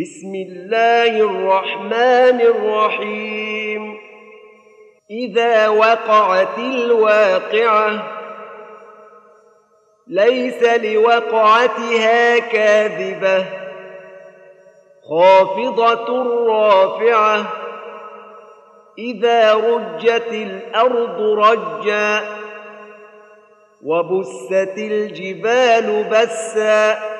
بسم الله الرحمن الرحيم. إذا وقعت الواقعة ليس لوقعتها كاذبة. خافضة رافعة إذا رجت الأرض رجا. وبست الجبال بسّا.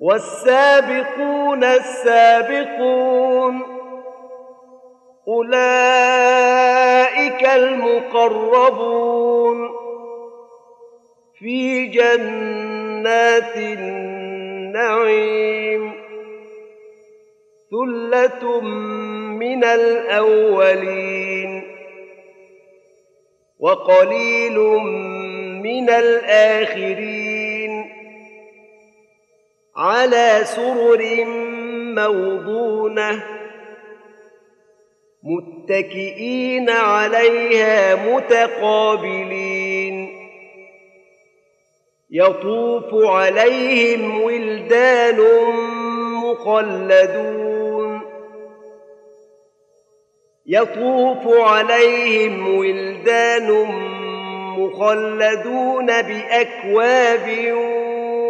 والسابقون السابقون أولئك المقربون في جنات النعيم ثلة من الأولين وقليل من الآخرين على سرر موضونة متكئين عليها متقابلين. يطوف عليهم ولدان مخلدون يطوف عليهم ولدان مخلدون بأكواب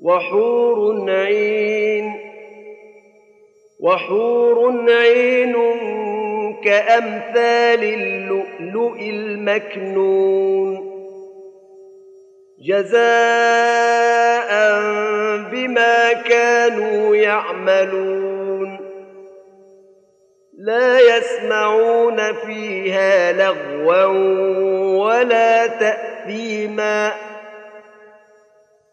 وحور عين وحور عين كأمثال اللؤلؤ المكنون. جزاء بما كانوا يعملون. لا يسمعون فيها لغوا ولا تأثيما.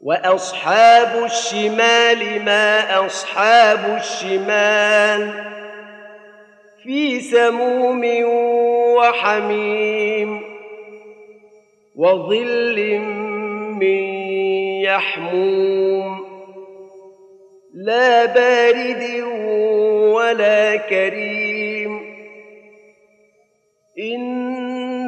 وأصحاب الشمال ما أصحاب الشمال في سموم وحميم وظل من يحموم لا بارد ولا كريم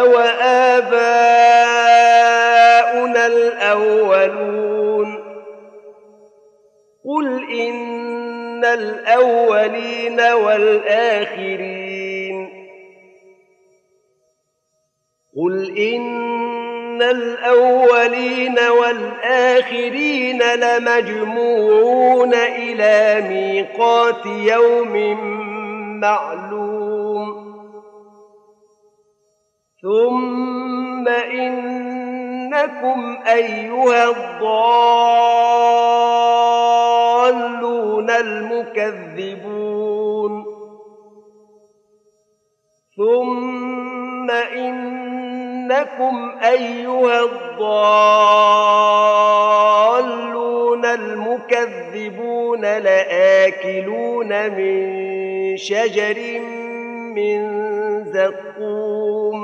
أو آباؤنا الأولون قل إن الأولين والآخرين قل إن الأولين والآخرين لمجموعون إلى ميقات يوم معلوم ثم إنكم أيها الضالون المكذبون ثم إنكم أيها الضالون المكذبون لآكلون من شجر من زقوم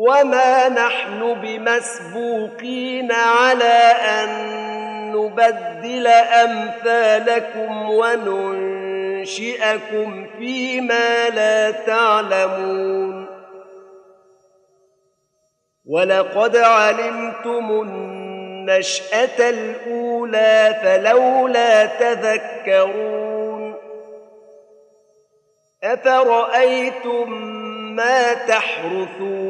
وما نحن بمسبوقين على أن نبدل أمثالكم وننشئكم فيما لا تعلمون ولقد علمتم النشأة الأولى فلولا تذكرون أفرأيتم ما تحرثون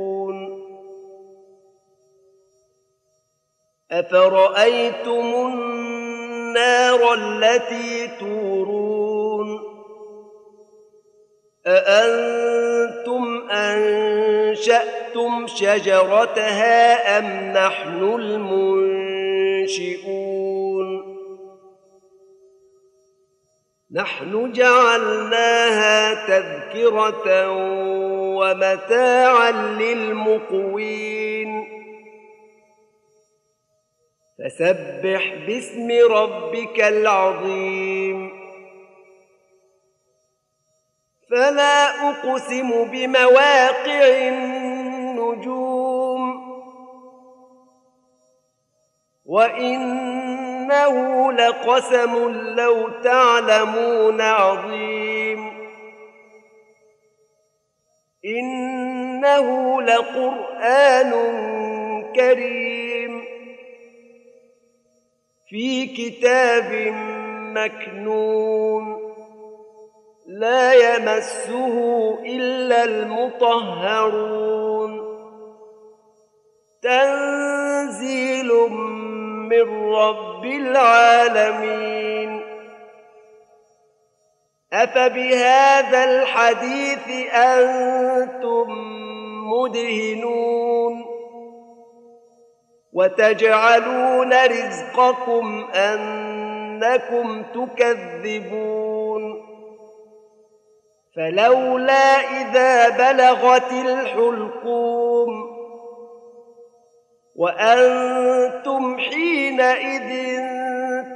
أفرأيتم النار التي تورون؟ أأنتم أنشأتم شجرتها أم نحن المنشئون؟ نحن جعلناها تذكرة ومتاعا للمقوين. فسبح باسم ربك العظيم. فلا أقسم بمواقع النجوم. وإنه لقسم لو تعلمون عظيم. إنه لقرآن كريم. في كتاب مكنون لا يمسه إلا المطهرون. تنزيل من رب العالمين. أفبهذا الحديث أنتم مدهنون؟ وتجعلون رزقكم أنكم تكذبون. فلولا إذا بلغت الحلقوم وأنتم حينئذ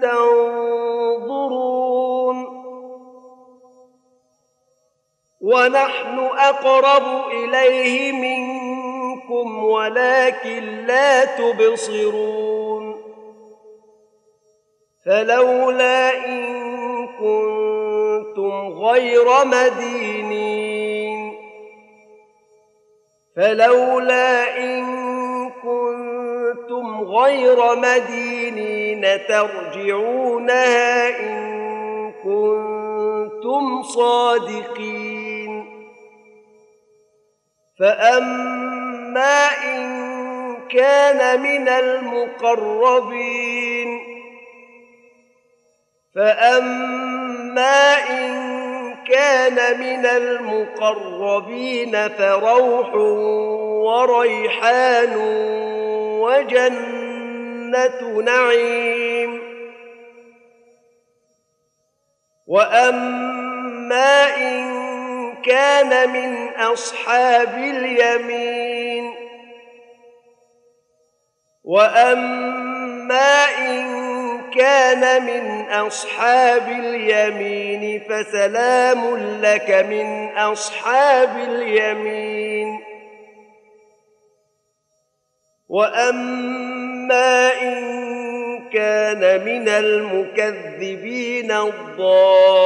تنظرون. ونحن أقرب إليه منكم ولكن لا تبصرون فلولا إن كنتم غير مدينين فلولا إن كنتم غير مدينين ترجعونها إن كنتم صادقين فاما ان كان من المقربين. فاما ان كان من المقربين فروح وريحان وجنة نعيم. وأما إن كان من أصحاب اليمين. وأما إن كان من أصحاب اليمين فسلام لك من أصحاب اليمين. وأما إن كان من المكذبين الضالين